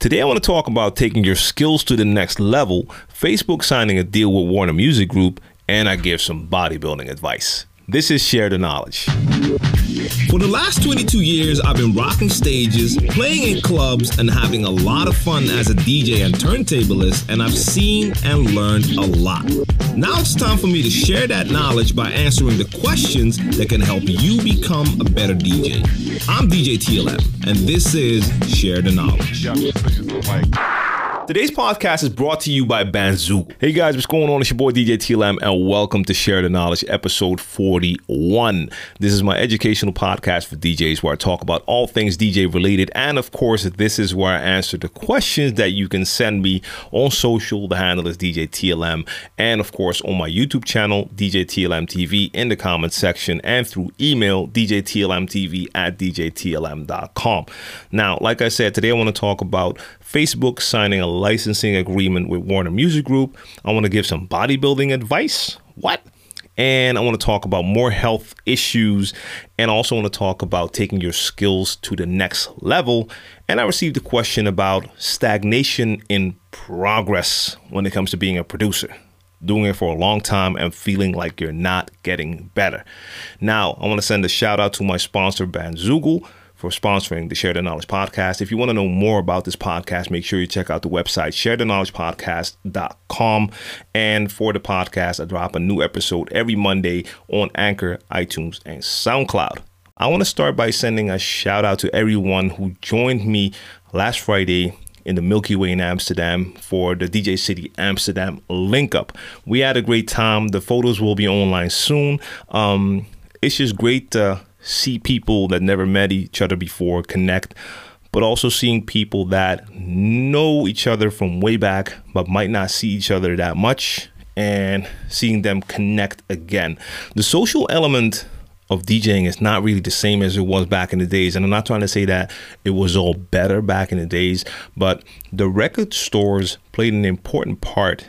Today, I want to talk about taking your skills to the next level, Facebook signing a deal with Warner Music Group, and I give some bodybuilding advice. This is Share the Knowledge. For the last 22 years, I've been rocking stages, playing in clubs, and having a lot of fun as a DJ and turntablist, and I've seen and learned a lot. Now it's time for me to share that knowledge by answering the questions that can help you become a better DJ. I'm DJ TLM, and this is Share the Knowledge. Today's podcast is brought to you by Bandzoogle. Hey guys, what's going on? It's your boy DJ TLM, and welcome to Share the Knowledge, episode 41. This is my educational podcast for DJs where I talk about all things DJ related. And of course, this is where I answer the questions that you can send me on social. The handle is DJ TLM. And of course, on my YouTube channel, DJ TLM TV, in the comments section, and through email, DJ TLM TV at DJTLM.com. Now, like I said, today I want to talk about Facebook signing a licensing agreement with Warner Music Group. I want to give some bodybuilding advice. What? And I want to talk about more health issues and also want to talk about taking your skills to the next level. And I received a question about stagnation in progress when it comes to being a producer doing it for a long time and feeling like you're not getting better. Now, I want to send a shout out to my sponsor, Bandzoogle for sponsoring the Share the Knowledge podcast. If you want to know more about this podcast, make sure you check out the website, sharetheknowledgepodcast.com. And for the podcast, I drop a new episode every Monday on Anchor, iTunes, and SoundCloud. I want to start by sending a shout out to everyone who joined me last Friday in the Milky Way in Amsterdam for the DJ City Amsterdam link up. We had a great time. The photos will be online soon. Um, it's just great to see people that never met each other before connect, but also seeing people that know each other from way back but might not see each other that much and seeing them connect again. The social element of DJing is not really the same as it was back in the days. And I'm not trying to say that it was all better back in the days, but the record stores played an important part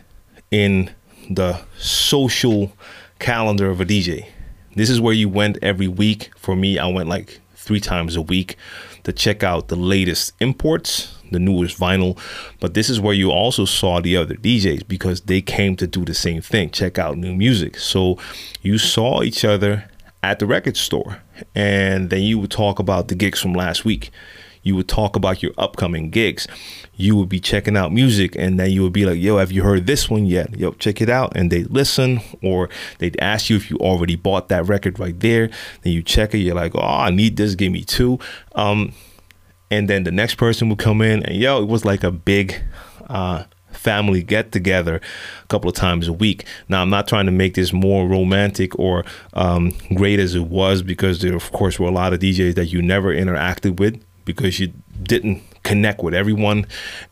in the social calendar of a DJ. This is where you went every week. For me, I went like three times a week to check out the latest imports, the newest vinyl. But this is where you also saw the other DJs because they came to do the same thing, check out new music. So you saw each other at the record store and then you would talk about the gigs from last week you would talk about your upcoming gigs. You would be checking out music, and then you would be like, "Yo, have you heard this one yet? Yo, check it out." And they listen, or they'd ask you if you already bought that record right there. Then you check it. You're like, "Oh, I need this. Give me two. Um, and then the next person would come in, and yo, it was like a big. Uh, family get together a couple of times a week. Now, I'm not trying to make this more romantic or um, great as it was because there, of course, were a lot of DJs that you never interacted with because you didn't connect with everyone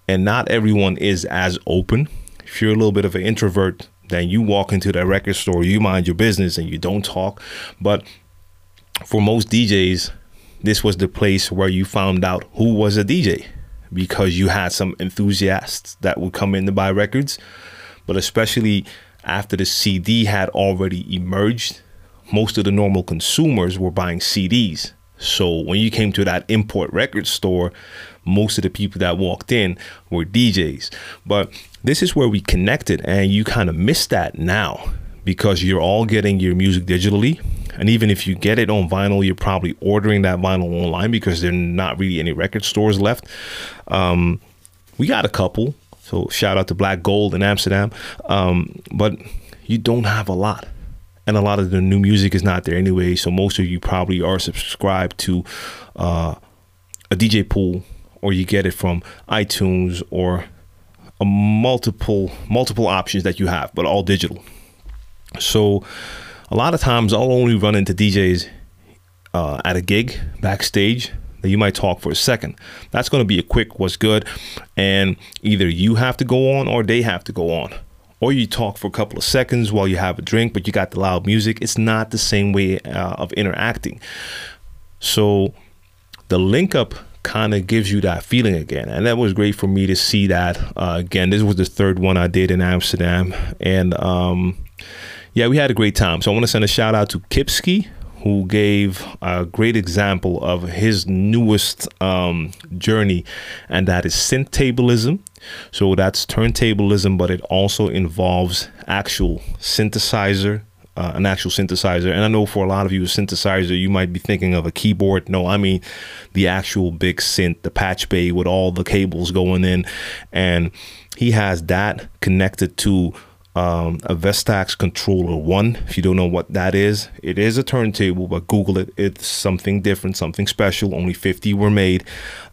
and not everyone is as open. If you're a little bit of an introvert then you walk into that record store you mind your business and you don't talk. But for most DJs this was the place where you found out who was a DJ because you had some enthusiasts that would come in to buy records. But especially after the CD had already emerged most of the normal consumers were buying CDs so when you came to that import record store, most of the people that walked in were DJs. But this is where we connected, and you kind of miss that now because you're all getting your music digitally. And even if you get it on vinyl, you're probably ordering that vinyl online because there are not really any record stores left. Um, we got a couple. So shout out to Black Gold in Amsterdam. Um, but you don't have a lot and a lot of the new music is not there anyway. So most of you probably are subscribed to uh, a DJ pool, or you get it from iTunes or a multiple multiple options that you have, but all digital. So a lot of times I'll only run into DJs uh, at a gig backstage that you might talk for a second. That's going to be a quick what's good, and either you have to go on or they have to go on or you talk for a couple of seconds while you have a drink, but you got the loud music. It's not the same way uh, of interacting. So the link up kind of gives you that feeling again. And that was great for me to see that. Uh, again, this was the third one I did in Amsterdam. And um, yeah, we had a great time. So I want to send a shout out to Kipski who gave a great example of his newest um, journey, and that is synthablism. So that's turntablism, but it also involves actual synthesizer uh, an actual synthesizer. And I know for a lot of you, a synthesizer, you might be thinking of a keyboard. No, I mean the actual big synth, the patch bay with all the cables going in. And he has that connected to um, a Vestax Controller 1. If you don't know what that is, it is a turntable, but Google it. It's something different, something special. Only 50 were made.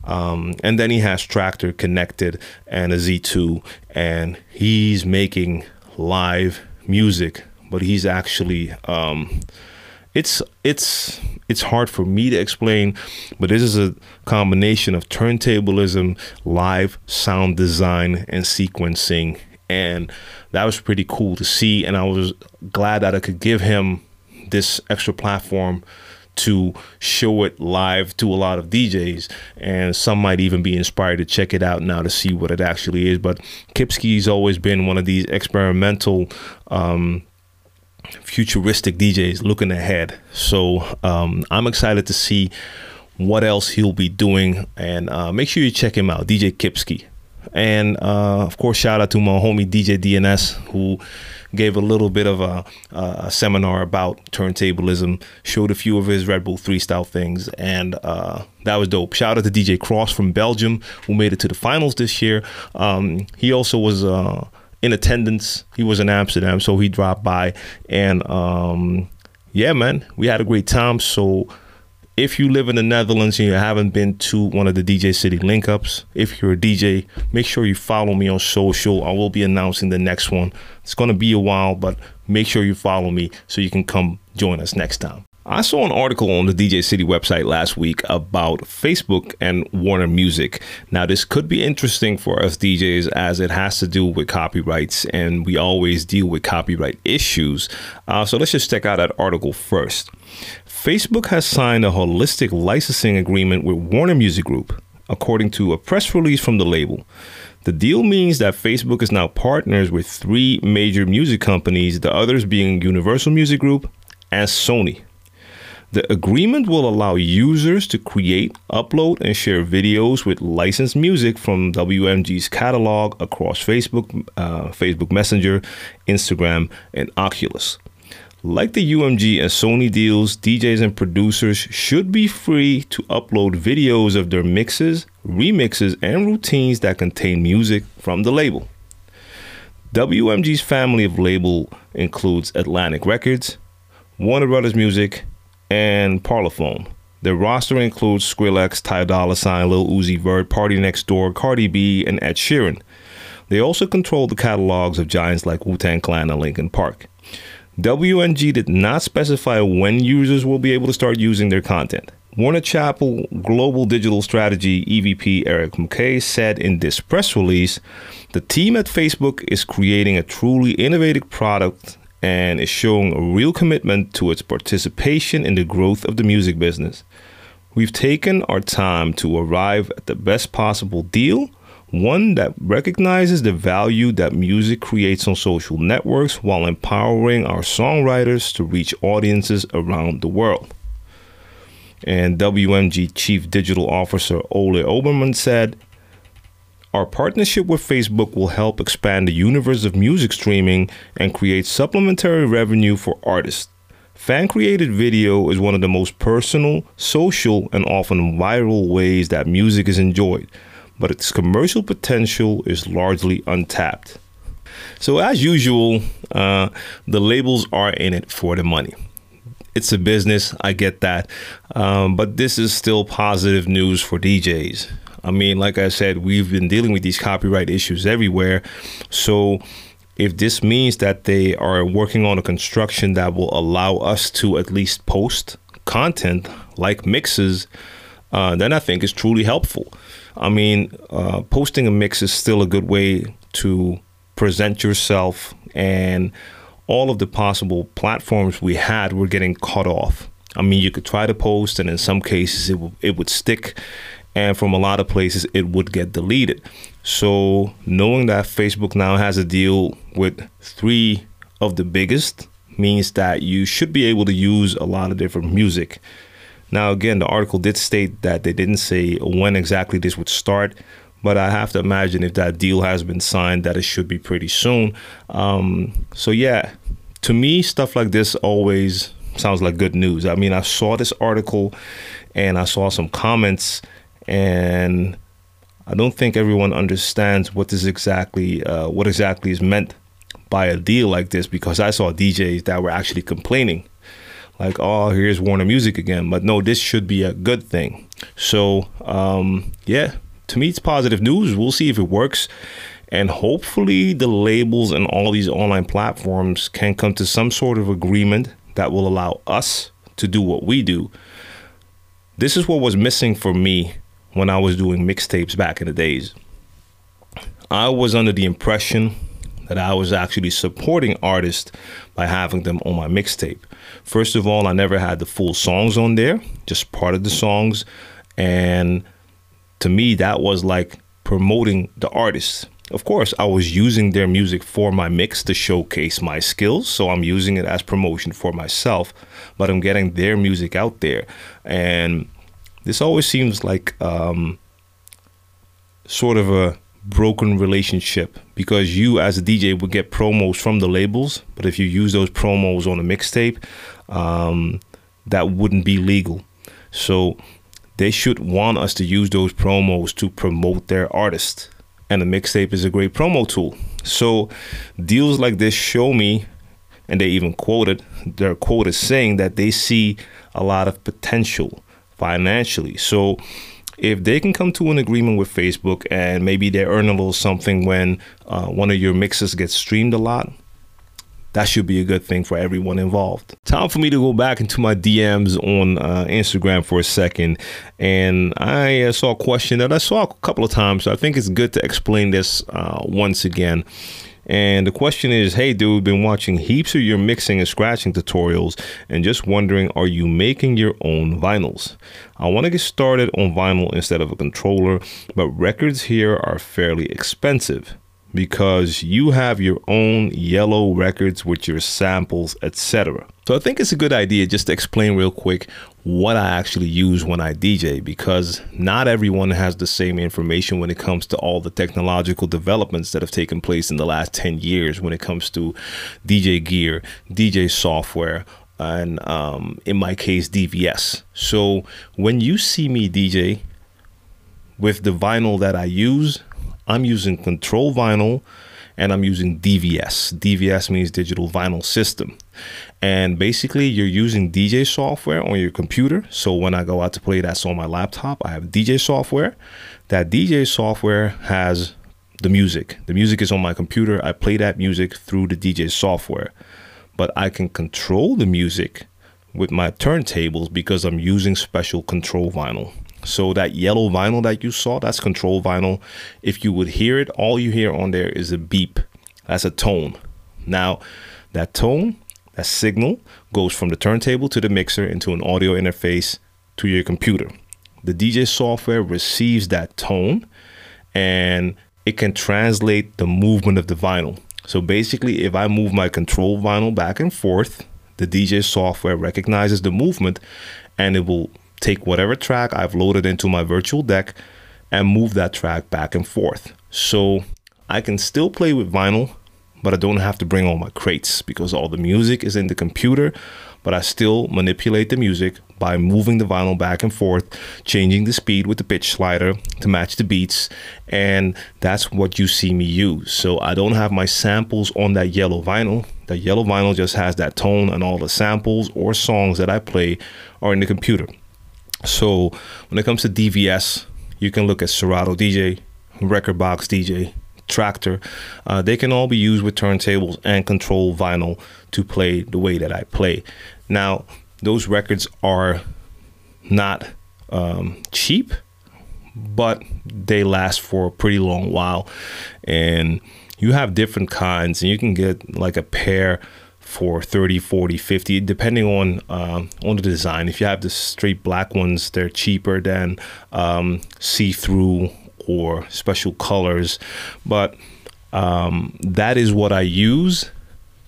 Um, and then he has Traktor connected and a Z2, and he's making live music, but he's actually. Um, it's it's it's hard for me to explain, but this is a combination of turntablism, live sound design, and sequencing, and that was pretty cool to see. And I was glad that I could give him this extra platform to show it live to a lot of DJs, and some might even be inspired to check it out now to see what it actually is. But Kipsky's always been one of these experimental. Um, futuristic DJs looking ahead. So um, I'm excited to see what else he'll be doing, and uh, make sure you check him out, DJ Kipsky. And uh, of course, shout out to my homie DJ DNS, who gave a little bit of a, a, seminar about turntablism, showed a few of his Red Bull 3Style things, and uh, that was dope. Shout out to DJ Cross from Belgium, who made it to the finals this year. Um, he also was. Uh, in attendance, he was in Amsterdam, so he dropped by, and um, yeah, man, we had a great time. So if you live in the Netherlands and you haven't been to one of the DJ City link ups, if you're a DJ, make sure you follow me on social. I will be announcing the next one. It's going to be a while, but make sure you follow me so you can come join us next time. I saw an article on the DJ City website last week about Facebook and Warner Music. Now, this could be interesting for us DJs as it has to do with copyrights, and we always deal with copyright issues. Uh, so let's just check out that article first. Facebook has signed a holistic licensing agreement with Warner Music Group, according to a press release from the label. The deal means that Facebook is now partners with three major music companies, the others being Universal Music Group and Sony. The agreement will allow users to create, upload, and share videos with licensed music from WMG's catalog across Facebook, uh, Facebook Messenger, Instagram, and Oculus. Like the UMG and Sony deals, DJs and producers should be free to upload videos of their mixes, remixes, and routines that contain music from the label. WMG's family of label includes Atlantic Records, Warner Brothers Music, and Parlophone. Their roster includes Skrillex, Ty Dolla Sign, Lil Uzi Vert, PartyNextDoor, Cardi B, and Ed Sheeran. They also control the catalogs of giants like Wu Tang Clan and Linkin Park. WMG did not specify when users will be able to start using their content. Warner Chappell Global Digital Strategy EVP Eric McKay said in this press release the team at Facebook is creating a truly innovative product and is showing a real commitment to its participation in the growth of the music business. We've taken our time to arrive at the best possible deal one that recognizes the value that music creates on social networks while empowering our songwriters to reach audiences around the world. And WMG Chief Digital Officer Ole Obermann said, Our partnership with Facebook will help expand the universe of music streaming and create supplementary revenue for artists. Fan created video is one of the most personal, social, and often viral ways that music is enjoyed but its commercial potential is largely untapped. So, as usual, uh, the labels are in it for the money. It's a business, I get that. Um, but this is still positive news for DJs. I mean, like I said, we've been dealing with these copyright issues everywhere. So, if this means that they are working on a construction that will allow us to at least post content like mixes, uh, then I think it's truly helpful. I mean, uh, posting a mix is still a good way to present yourself, and all of the possible platforms we had were getting cut off. I mean, you could try to post, and in some cases, it, w- it would stick, and from a lot of places, it would get deleted. So, knowing that Facebook now has a deal with three of the biggest means that you should be able to use a lot of different music. Now, again, the article did state that they didn't say when exactly this would start, but I have to imagine if that deal has been signed, that it should be pretty soon. Um, so, yeah, to me, stuff like this always sounds like good news. I mean, I saw this article and I saw some comments, and I don't think everyone understands what this exactly, uh, what exactly is meant by a deal like this because I saw DJs that were actually complaining, like, "Oh, here's Warner Music again." But no, this should be a good thing. So, um, yeah, to me, it's positive news. We'll see if it works. And hopefully, the labels and all these online platforms can come to some sort of agreement that will allow us to do what we do. This is what was missing for me when I was doing mixtapes back in the days. I was under the impression that I was actually supporting artists by having them on my mixtape. First of all, I never had the full songs on there, just part of the songs. And to me, that was like promoting the artist. Of course, I was using their music for my mix to showcase my skills, so I'm using it as promotion for myself, but I'm getting their music out there. And this always seems like um, sort of a broken relationship because you as a DJ would get promos from the labels, but if you use those promos on a mixtape, um, that wouldn't be legal. So they should want us to use those promos to promote their artist. And the mixtape is a great promo tool. So deals like this show me, and they even quoted, their quote is saying that they see a lot of potential financially. So if they can come to an agreement with Facebook and maybe they earn a little something when uh, one of your mixes gets streamed a lot, that should be a good thing for everyone involved. Time for me to go back into my DMs on uh, Instagram for a second. And I uh, saw a question that I saw a couple of times. So I think it's good to explain this uh, once again. And the question is, hey, dude, been watching heaps of your mixing and scratching tutorials and just wondering, are you making your own vinyls? I want to get started on vinyl instead of a controller, but records here are fairly expensive because you have your own yellow records with your samples, etc. So I think it's a good idea just to explain real quick what I actually use when I DJ because not everyone has the same information when it comes to all the technological developments that have taken place in the last 10 years when it comes to DJ gear, DJ software, and um, in my case, DVS. So when you see me DJ with the vinyl that I use, I'm using control vinyl and I'm using DVS. DVS means digital vinyl system. And basically, you're using DJ software on your computer. So when I go out to play that's on my laptop, I have DJ software. That DJ software has the music. The music is on my computer. I play that music through the DJ software. But I can control the music with my turntables because I'm using special control vinyl. So that yellow vinyl that you saw, that's control vinyl. If you would hear it, all you hear on there is a beep. That's a tone. Now, that tone, that signal goes from the turntable to the mixer into an audio interface to your computer. The DJ software receives that tone and it can translate the movement of the vinyl. So basically, if I move my control vinyl back and forth, the DJ software recognizes the movement and it will take whatever track I've loaded into my virtual deck and move that track back and forth. So I can still play with vinyl, but I don't have to bring all my crates because all the music is in the computer, but I still manipulate the music by moving the vinyl back and forth, changing the speed with the pitch slider to match the beats, and that's what you see me use. So I don't have my samples on that yellow vinyl. The yellow vinyl just has that tone and all the samples or songs that I play are in the computer. So when it comes to DVS, you can look at Serato DJ, Rekordbox DJ, Traktor. Uh, they can all be used with turntables and control vinyl to play the way that I play. Now, those records are not um, cheap, but they last for a pretty long while. And you have different kinds, and you can get like a pair for 30 40 50 depending on uh, on the design if you have the straight black ones they're cheaper than um, see-through or special colors but um, that is what i use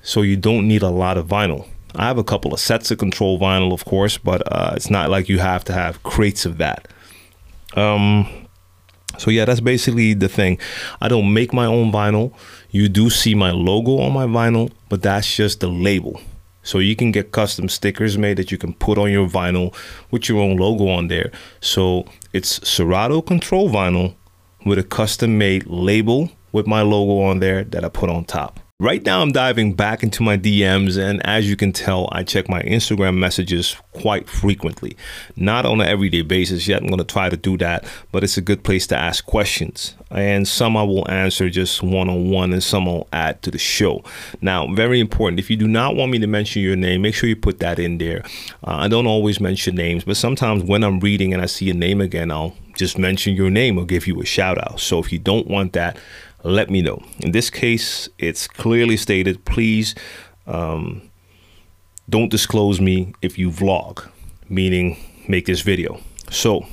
so you don't need a lot of vinyl. I have a couple of sets of control vinyl, of course, but uh, it's not like you have to have crates of that. Um, so yeah, that's basically the thing. I don't make my own vinyl. You do see my logo on my vinyl, but that's just the label. So you can get custom stickers made that you can put on your vinyl with your own logo on there. So it's Serato Control Vinyl with a custom made label with my logo on there that I put on top. Right now, I'm diving back into my DMs, and as you can tell, I check my Instagram messages quite frequently. Not on an everyday basis yet, I'm going to try to do that, but it's a good place to ask questions. And some I will answer just one on one, and some I'll add to the show. Now, very important if you do not want me to mention your name, make sure you put that in there. Uh, I don't always mention names, but sometimes when I'm reading and I see a name again, I'll just mention your name or give you a shout out. So if you don't want that, let me know. In this case, it's clearly stated please um, don't disclose me if you vlog, meaning make this video. So,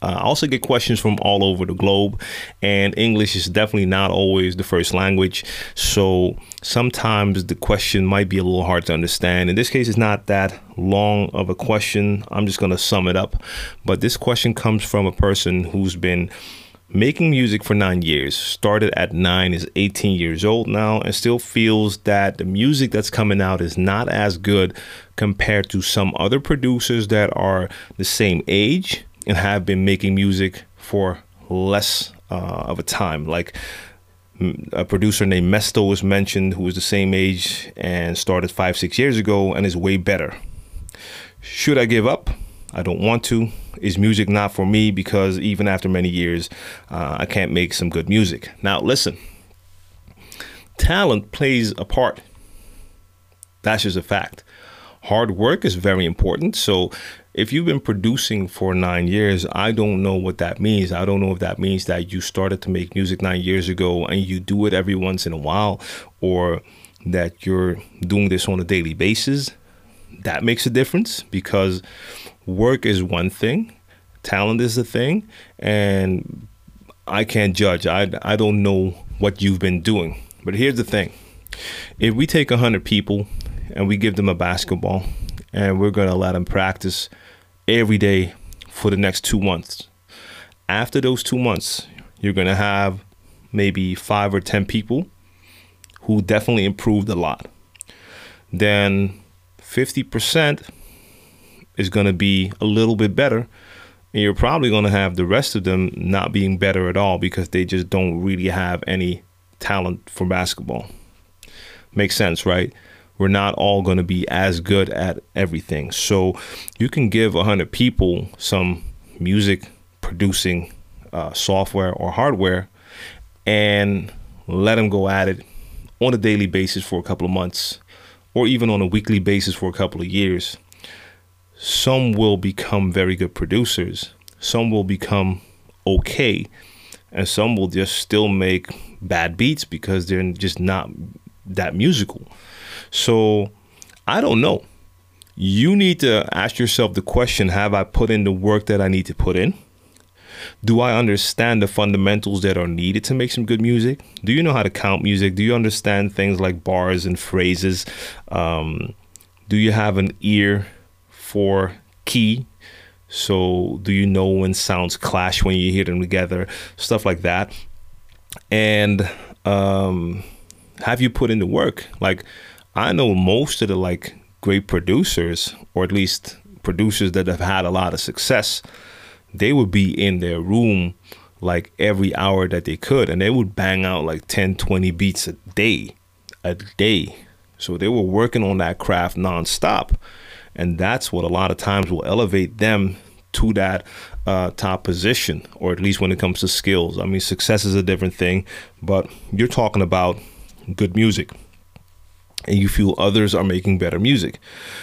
uh, I also get questions from all over the globe, and English is definitely not always the first language. So sometimes the question might be a little hard to understand. In this case, it's not that long of a question. I'm just going to sum it up. But this question comes from a person who's been making music for nine years started at nine is 18 years old now and still feels that the music that's coming out is not as good compared to some other producers that are the same age and have been making music for less uh, of a time. Like a producer named mesto was mentioned who was the same age and started five six years ago and is way better. Should i give up i don't want to is music not for me because even after many years, uh, I can't make some good music. Now, listen, talent plays a part. That's just a fact. Hard work is very important. So, if you've been producing for nine years, I don't know what that means. I don't know if that means that you started to make music nine years ago and you do it every once in a while, or that you're doing this on a daily basis. That makes a difference because work is one thing, talent is a thing, and I can't judge. I, I don't know what you've been doing. But here's the thing if we take 100 people and we give them a basketball and we're going to let them practice every day for the next two months, after those two months, you're going to have maybe five or 10 people who definitely improved a lot. Then 50% is going to be a little bit better. And you're probably going to have the rest of them not being better at all because they just don't really have any talent for basketball. Makes sense, right? We're not all going to be as good at everything. So you can give 100 people some music producing uh, software or hardware and let them go at it on a daily basis for a couple of months or even on a weekly basis for a couple of years some will become very good producers, some will become okay, and some will just still make bad beats because they're just not that musical. So I don't know. You need to ask yourself the question Have I put in the work that I need to put in? Do I understand the fundamentals that are needed to make some good music? Do you know how to count music? Do you understand things like bars and phrases? Um, do you have an ear for key. So, do you know when sounds clash when you hear them together? Stuff like that. And um, have you put in the work? Like, I know most of the like great producers, or at least producers that have had a lot of success, they would be in their room like every hour that they could, and they would bang out like 10, 20 beats a day, a day. So they were working on that craft nonstop. And that's what a lot of times will elevate them to that uh, top position, or at least when it comes to skills. I mean, success is a different thing, but you're talking about good music. And you feel others are making better music.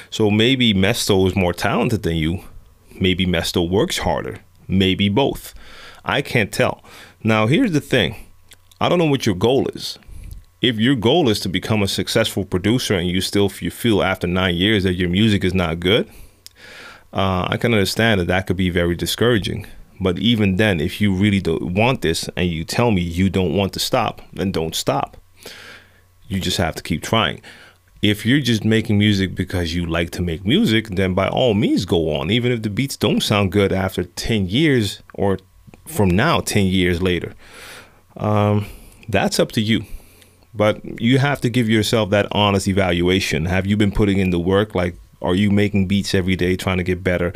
So maybe Mesto is more talented than you. Maybe Mesto works harder. Maybe both. I can't tell. Now, here's the thing I don't know what your goal is if your goal is to become a successful producer and you still you feel after nine years that your music is not good, uh, I can understand that that could be very discouraging. But even then, if you really don't want this and you tell me you don't want to stop, then don't stop. You just have to keep trying. If you're just making music because you like to make music, then by all means go on, even if the beats don't sound good after 10 years or from now, 10 years later. Um, that's up to you. But you have to give yourself that honest evaluation. Have you been putting in the work? Like, are you making beats every day trying to get better?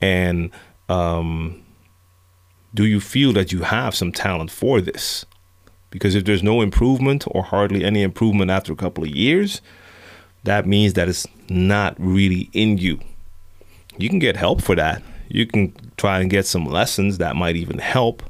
And um, do you feel that you have some talent for this? Because if there's no improvement or hardly any improvement after a couple of years, that means that it's not really in you. You can get help for that. You can try and get some lessons that might even help.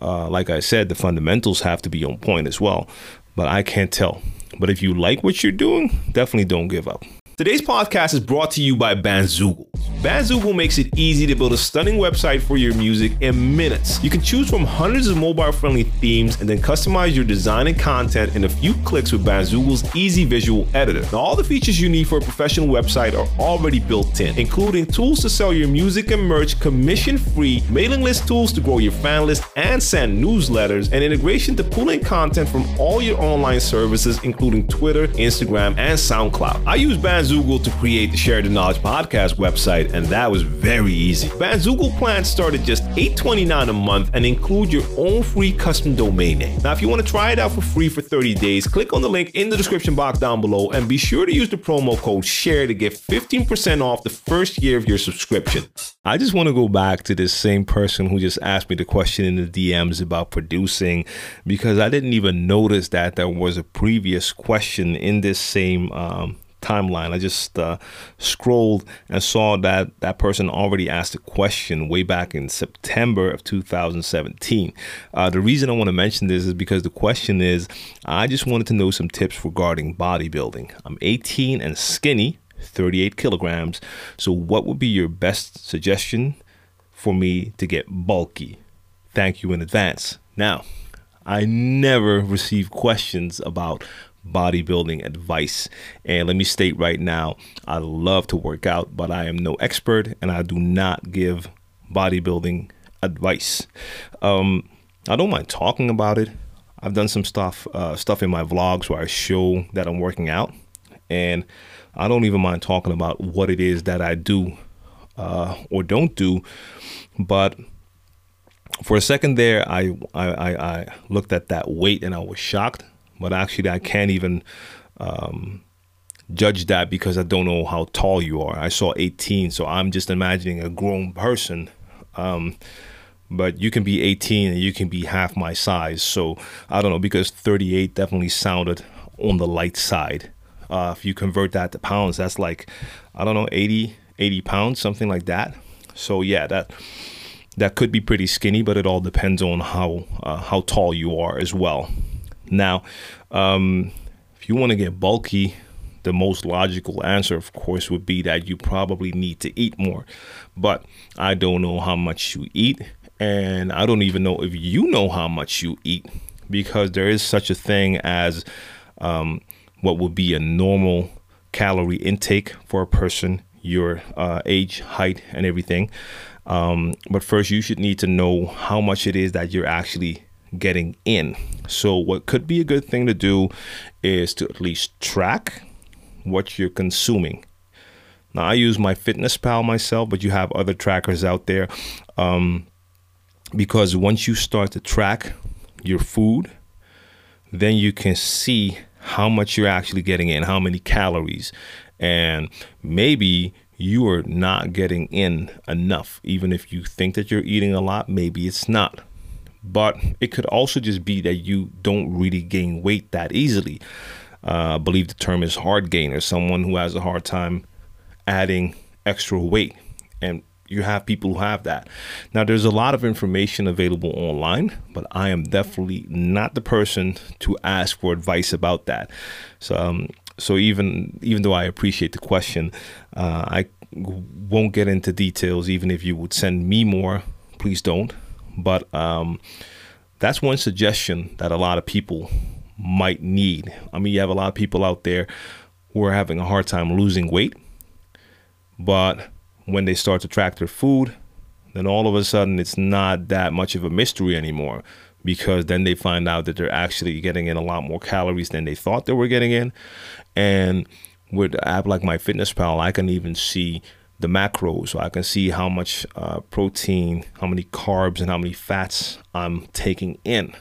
Uh, like I said, the fundamentals have to be on point as well, but I can't tell. But if you like what you're doing, definitely don't give up. Today's podcast is brought to you by Bandzoogle. Bandzoogle makes it easy to build a stunning website for your music in minutes. You can choose from hundreds of mobile-friendly themes and then customize your design and content in a few clicks with Bandzoogle's easy visual editor. Now, all the features you need for a professional website are already built in, including tools to sell your music and merch commission-free, mailing list tools to grow your fan list and send newsletters, and integration to pull in content from all your online services, including Twitter, Instagram, and SoundCloud. I use Bandzoogle Bandzoogle to create the Share the Knowledge podcast website, and that was very easy. Bandzoogle plans start at just $8.29 a month and include your own free custom domain name. Now, if you want to try it out for free for 30 days, click on the link in the description box down below and be sure to use the promo code SHARE to get 15% off the first year of your subscription. I just want to go back to this same person who just asked me the question in the DMs about producing because I didn't even notice that there was a previous question in this same um, timeline. I just uh, scrolled and saw that that person already asked a question way back in September of 2017. Uh, the reason I want to mention this is because the question is I just wanted to know some tips regarding bodybuilding. I'm 18 and skinny, 38 kilograms. So, what would be your best suggestion for me to get bulky? Thank you in advance. Now, I never receive questions about bodybuilding advice. And let me state right now, I love to work out, but I am no expert and I do not give bodybuilding advice. Um, I don't mind talking about it. I've done some stuff uh, stuff in my vlogs where I show that I'm working out, and I don't even mind talking about what it is that I do uh, or don't do. But for a second there, I, I I looked at that weight and I was shocked but actually I can't even um, judge that because I don't know how tall you are. I saw 18, so I'm just imagining a grown person. Um, but you can be 18 and you can be half my size. So I don't know because 38 definitely sounded on the light side. Uh, if you convert that to pounds, that's like I don't know 80 80 pounds, something like that. So yeah, that that could be pretty skinny, but it all depends on how uh, how tall you are as well. Now, um, if you want to get bulky, the most logical answer, of course, would be that you probably need to eat more. But I don't know how much you eat, and I don't even know if you know how much you eat because there is such a thing as um, what would be a normal calorie intake for a person, your uh, age, height, and everything. Um, but first, you should need to know how much it is that you're actually getting in. So, what could be a good thing to do is to at least track what you're consuming. Now, I use MyFitnessPal myself, but you have other trackers out there. Um, because once you start to track your food, then you can see how much you're actually getting in, how many calories, and maybe you are not getting in enough. Even if you think that you're eating a lot, maybe it's not but it could also just be that you don't really gain weight that easily. Uh, I believe the term is hard gainer, someone who has a hard time adding extra weight. And you have people who have that. Now, there's a lot of information available online, but I am definitely not the person to ask for advice about that. So, um, so even even though I appreciate the question, uh, I won't get into details. Even if you would send me more, please don't. But um, that's one suggestion that a lot of people might need. I mean, you have a lot of people out there who are having a hard time losing weight, but when they start to track their food, then all of a sudden it's not that much of a mystery anymore because then they find out that they're actually getting in a lot more calories than they thought they were getting in. And with an app like MyFitnessPal, I can even see the macros. So I can see how much uh, protein, how many carbs, and how many fats I'm taking in.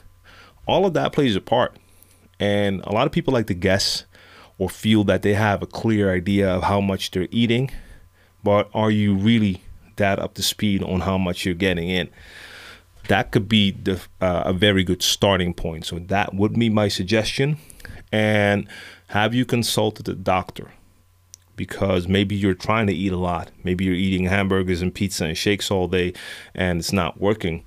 All of that plays a part. And a lot of people like to guess or feel that they have a clear idea of how much they're eating. But are you really that up to speed on how much you're getting in? That could be the, uh, a very good starting point. So that would be my suggestion. And have you consulted a doctor? Because maybe you're trying to eat a lot. Maybe you're eating hamburgers and pizza and shakes all day and it's not working.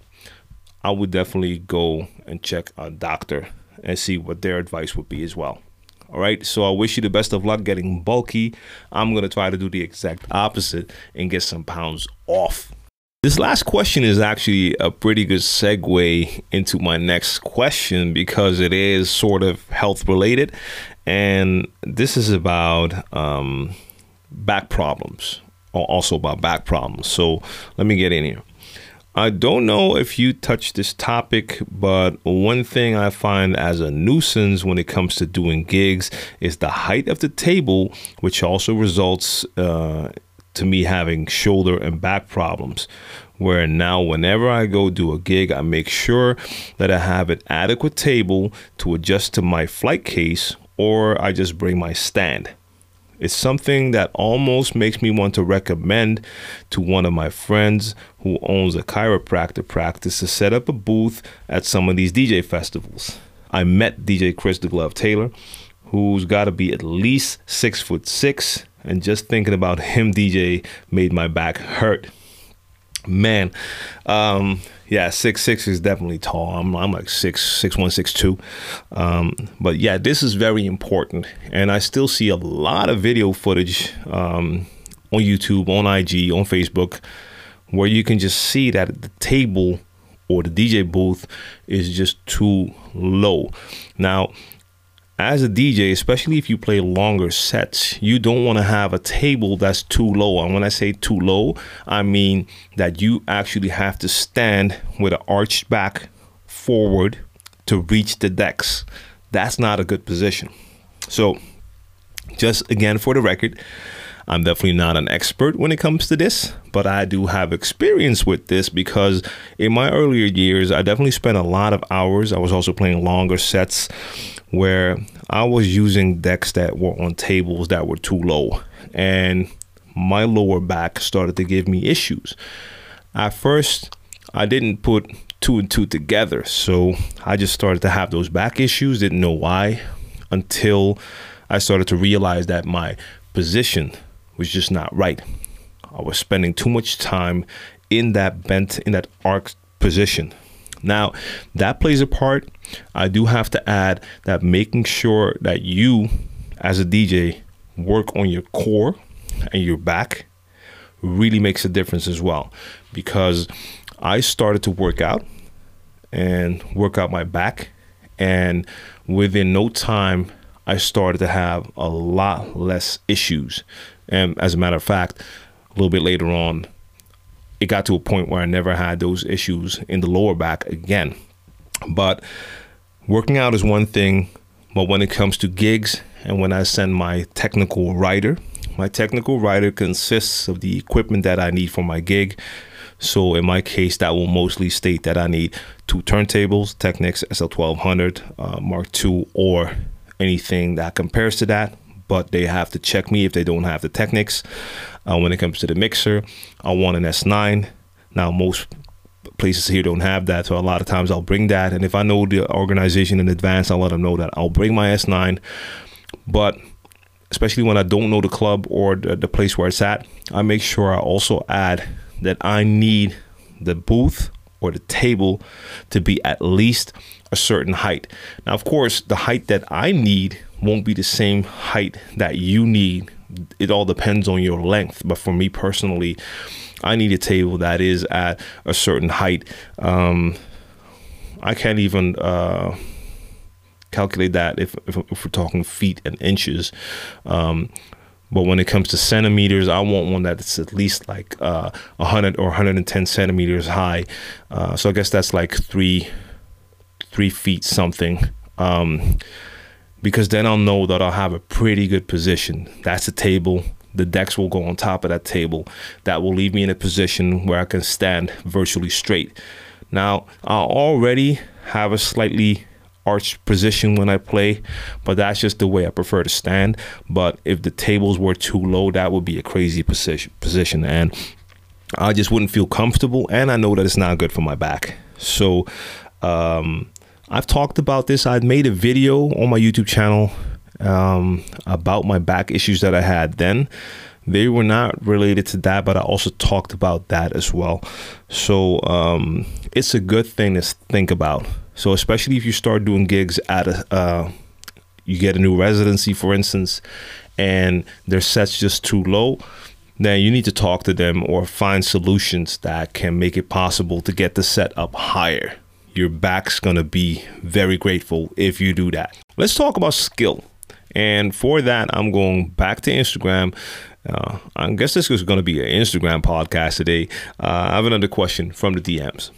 I would definitely go and check a doctor and see what their advice would be as well. All right, so I wish you the best of luck getting bulky. I'm gonna try to do the exact opposite and get some pounds off. This last question is actually a pretty good segue into my next question because it is sort of health related and this is about um, back problems, also about back problems. So let me get in here. I don't know if you touch this topic, but one thing I find as a nuisance when it comes to doing gigs is the height of the table, which also results uh, to me having shoulder and back problems. Where now, whenever I go do a gig, I make sure that I have an adequate table to adjust to my flight case or I just bring my stand. It's something that almost makes me want to recommend to one of my friends who owns a chiropractor practice to set up a booth at some of these DJ festivals. I met DJ Chris the Glove Taylor, who's got to be at least six foot six, and just thinking about him DJ made my back hurt. Man, um, yeah, six six is definitely tall. I'm I'm like six six one six two, um, but yeah, this is very important, and I still see a lot of video footage um, on YouTube, on IG, on Facebook, where you can just see that the table or the DJ booth is just too low. Now, as a DJ, especially if you play longer sets, you don't want to have a table that's too low. And when I say too low, I mean that you actually have to stand with an arched back forward to reach the decks. That's not a good position. So, just again for the record, I'm definitely not an expert when it comes to this, but I do have experience with this because in my earlier years, I definitely spent a lot of hours. I was also playing longer sets where I was using decks that were on tables that were too low, and my lower back started to give me issues. At first, I didn't put two and two together, so I just started to have those back issues, didn't know why until I started to realize that my position was just not right. I was spending too much time in that bent, in that arc position. Now, that plays a part. I do have to add that making sure that you, as a DJ, work on your core and your back really makes a difference as well. Because I started to work out and work out my back, and within no time, I started to have a lot less issues. And as a matter of fact, a little bit later on, it got to a point where I never had those issues in the lower back again. But working out is one thing, but when it comes to gigs and when I send my technical rider, my technical rider consists of the equipment that I need for my gig. So in my case, that will mostly state that I need two turntables, Technics SL1200 uh, Mark II, or anything that compares to that. But they have to check me if they don't have the Technics. Uh, when it comes to the mixer, I want an S9. Now, most places here don't have that, so a lot of times I'll bring that. And if I know the organization in advance, I'll let them know that I'll bring my S9. But especially when I don't know the club or the, the place where it's at, I make sure I also add that I need the booth or the table to be at least a certain height. Now, of course, the height that I need won't be the same height that you need it all depends on your length. But for me personally, I need a table that is at a certain height. Um, I can't even uh, calculate that if, if, if, we're talking feet and inches. Um, but when it comes to centimeters, I want one that's at least like uh, 100 or 110 centimeters high. Uh, so I guess that's like three, three feet something. Um, because then I'll know that I'll have a pretty good position. That's the table. The decks will go on top of that table. That will leave me in a position where I can stand virtually straight. Now, I already have a slightly arched position when I play, but that's just the way I prefer to stand. But if the tables were too low, that would be a crazy position position and I just wouldn't feel comfortable and I know that it's not good for my back. So um, I've talked about this. I've made a video on my YouTube channel um, about my back issues that I had then. They were not related to that, but I also talked about that as well. So um, it's a good thing to think about. So especially if you start doing gigs at a, uh, you get a new residency, for instance, and their sets just too low, then you need to talk to them or find solutions that can make it possible to get the set up higher. Your back's gonna be very grateful if you do that. Let's talk about skill. And for that, I'm going back to Instagram. Uh, I guess this is going to be an Instagram podcast today. Uh, I have another question from the DMs.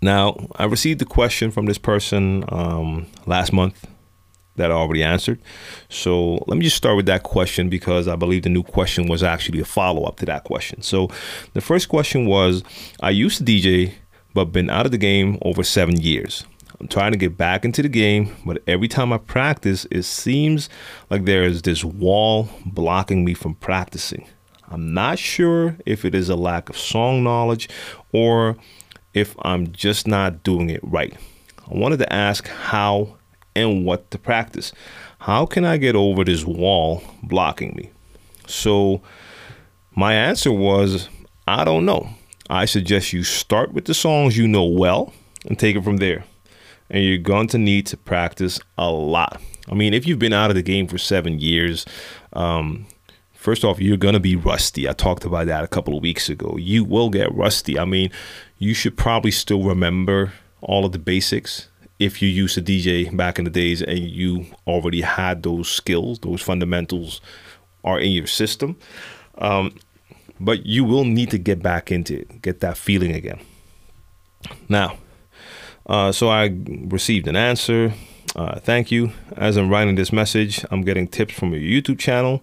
Now, I received a question from this person um, last month that I already answered. So let me just start with that question because I believe the new question was actually a follow up to that question. So the first question was I used to DJ, but been out of the game over seven years. I'm trying to get back into the game, but every time I practice, it seems like there is this wall blocking me from practicing. I'm not sure if it is a lack of song knowledge or if I'm just not doing it right. I wanted to ask how and what to practice. How can I get over this wall blocking me? So, my answer was I don't know. I suggest you start with the songs you know well and take it from there and you're going to need to practice a lot. I mean, if you've been out of the game for seven years, um, first off, you're going to be rusty. I talked about that a couple of weeks ago. You will get rusty. I mean, you should probably still remember all of the basics if you used to DJ back in the days and you already had those skills, those fundamentals are in your system. Um, but you will need to get back into it, get that feeling again. Now, uh, so I received an answer. Uh, thank you. As I'm writing this message, I'm getting tips from your YouTube channel.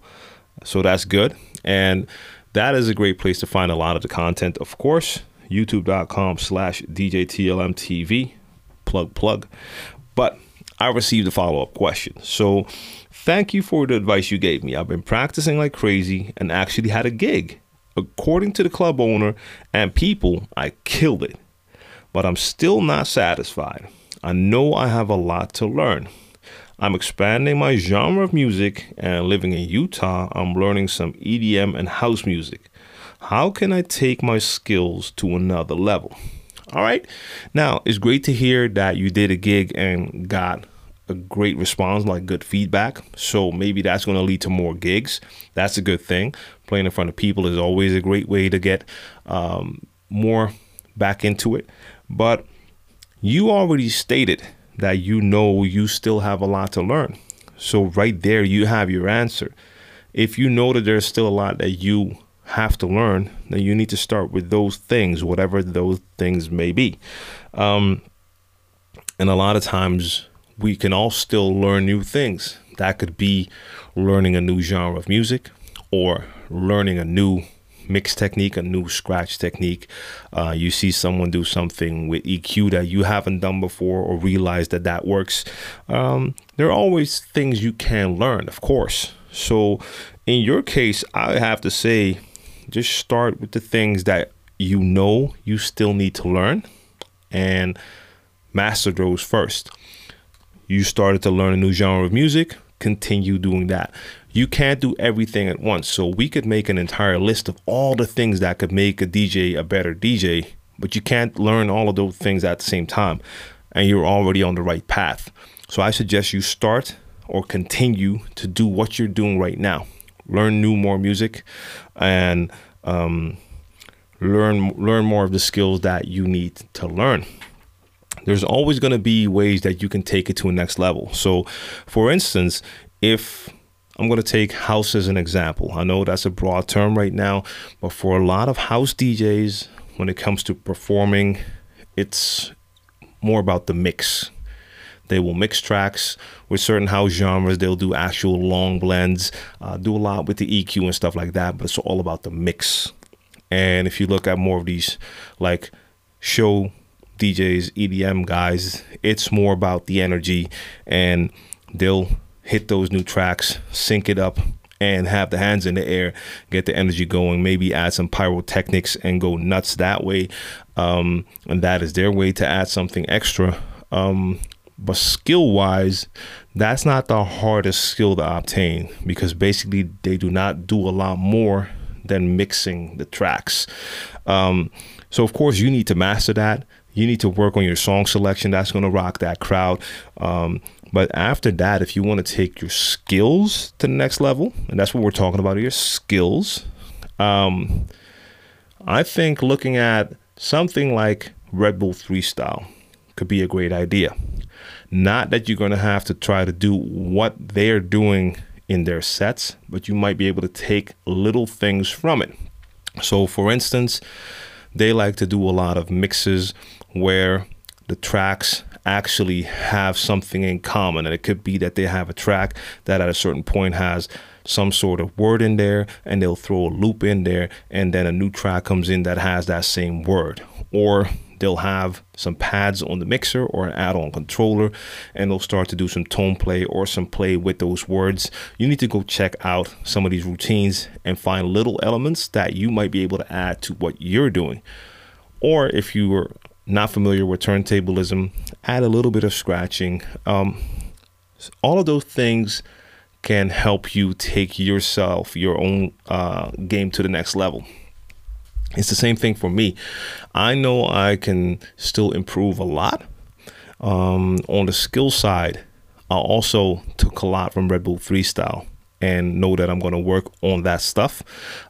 So that's good. And that is a great place to find a lot of the content, of course. YouTube.com slash DJTLMTV. Plug, plug. But I received a follow up question. So thank you for the advice you gave me. I've been practicing like crazy and actually had a gig. According to the club owner and people, I killed it but I'm still not satisfied. I know I have a lot to learn. I'm expanding my genre of music and living in Utah, I'm learning some EDM and house music. How can I take my skills to another level? All right. Now, it's great to hear that you did a gig and got a great response, like good feedback. So maybe that's going to lead to more gigs. That's a good thing. Playing in front of people is always a great way to get um, more back into it. But you already stated that you know you still have a lot to learn. So, right there, you have your answer. If you know that there's still a lot that you have to learn, then you need to start with those things, whatever those things may be. Um, and a lot of times, we can all still learn new things. That could be learning a new genre of music or learning a new mix technique, a new scratch technique. Uh, you see someone do something with EQ that you haven't done before or realize that that works. Um, there are always things you can learn, of course. So, in your case, I have to say, just start with the things that you know you still need to learn and master those first. You started to learn a new genre of music, continue doing that you can't do everything at once. So we could make an entire list of all the things that could make a DJ a better DJ, but you can't learn all of those things at the same time. And you're already on the right path. So I suggest you start or continue to do what you're doing right now. Learn new more music and um, learn learn more of the skills that you need to learn there's always going to be ways that you can take it to a next level. So, for instance, if I'm going to take house as an example. I know that's a broad term right now, but for a lot of house DJs, when it comes to performing, it's more about the mix. They will mix tracks with certain house genres. They'll do actual long blends, uh, do a lot with the EQ and stuff like that. But it's all about the mix. And if you look at more of these, like show DJs, EDM guys, it's more about the energy and they'll hit those new tracks, sync it up, and have the hands in the air, get the energy going, maybe add some pyrotechnics and go nuts that way. Um, and that is their way to add something extra. Um, but skill wise, that's not the hardest skill to obtain because basically they do not do a lot more than mixing the tracks. Um, so, of course, you need to master that. You need to work on your song selection. That's going to rock that crowd. Um, but after that, if you want to take your skills to the next level, and that's what we're talking about here skills, um, I think looking at something like Red Bull 3Style could be a great idea. Not that you're going to have to try to do what they're doing in their sets, but you might be able to take little things from it. So, for instance, they like to do a lot of mixes where the tracks actually have something in common. And it could be that they have a track that at a certain point has some sort of word in there and they'll throw a loop in there and then a new track comes in that has that same word. Or they'll have some pads on the mixer or an add-on controller and they'll start to do some tone play or some play with those words you need to go check out some of these routines and find little elements that you might be able to add to what you're doing or if you were not familiar with turntablism, add a little bit of scratching. Um, all of those things can help you take yourself, your own uh, game to the next level. It's the same thing for me. I know I can still improve a lot. Um, on the skill side, I also took a lot from Red Bull 3Style and know that I'm going to work on that stuff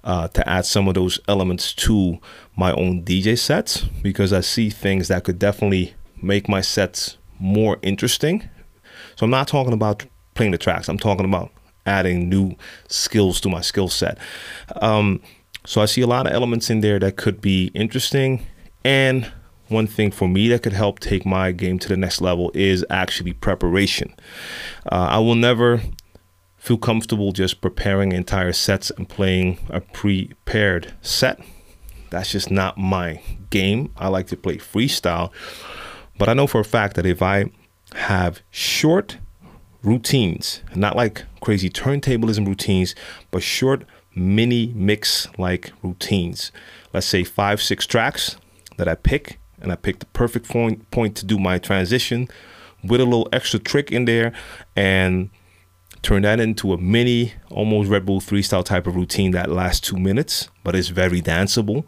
uh, to add some of those elements to my own DJ sets because I see things that could definitely make my sets more interesting. So I'm not talking about playing the tracks, I'm talking about adding new skills to my skill set. Um, so I see a lot of elements in there that could be interesting. And one thing for me that could help take my game to the next level is actually preparation. Uh, I will never feel comfortable just preparing entire sets and playing a prepared set. That's just not my game. I like to play freestyle. But I know for a fact that if I have short routines, not like crazy turntablism routines, but short mini mix like routines, let's say five, six tracks that I pick, and I pick the perfect point, point to do my transition with a little extra trick in there and turn that into a mini, almost Red Bull 3Style type of routine that lasts two minutes, but is very danceable.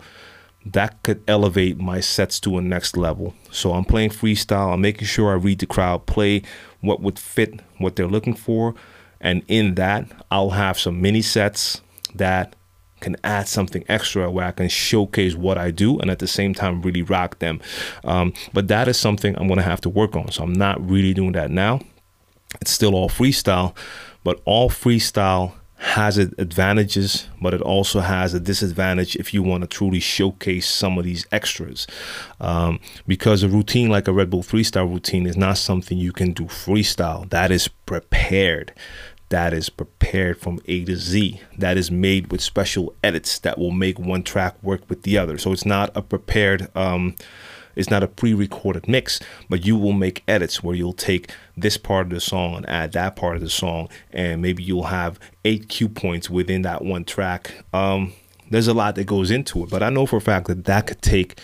That could elevate my sets to a next level. So I'm playing freestyle. I'm making sure I read the crowd, play what would fit what they're looking for. And in that, I'll have some mini sets that can add something extra where I can showcase what I do and at the same time really rock them. Um, but that is something I'm going to have to work on. So I'm not really doing that now. It's still all freestyle, but all freestyle has advantages, but it also has a disadvantage if you want to truly showcase some of these extras. Um, because a routine like a Red Bull 3Style routine is not something you can do freestyle. That is prepared. That is prepared from A to Z. That is made with special edits that will make one track work with the other. So it's not a prepared. Um, it's not a pre-recorded mix, but you will make edits where you'll take this part of the song and add that part of the song, and maybe you'll have eight cue points within that one track. Um, there's a lot that goes into it, but I know for a fact that that could take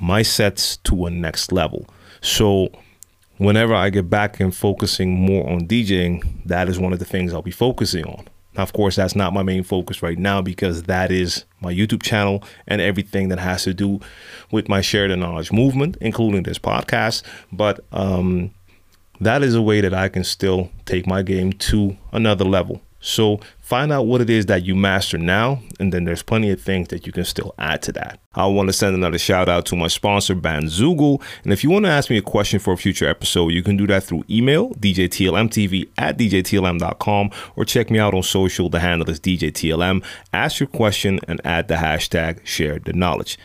my sets to a next level. So whenever I get back and focusing more on DJing, that is one of the things I'll be focusing on. Now, of course, that's not my main focus right now because that is my YouTube channel and everything that has to do with my Share the Knowledge movement, including this podcast. But um, that is a way that I can still take my game to another level. So find out what it is that you master now, and then there's plenty of things that you can still add to that. I want to send another shout out to my sponsor, Bandzoogle. And if you want to ask me a question for a future episode, you can do that through email, djtlmtv at djtlm.com, or check me out on social. The handle is djtlm. Ask your question and add the hashtag share the knowledge.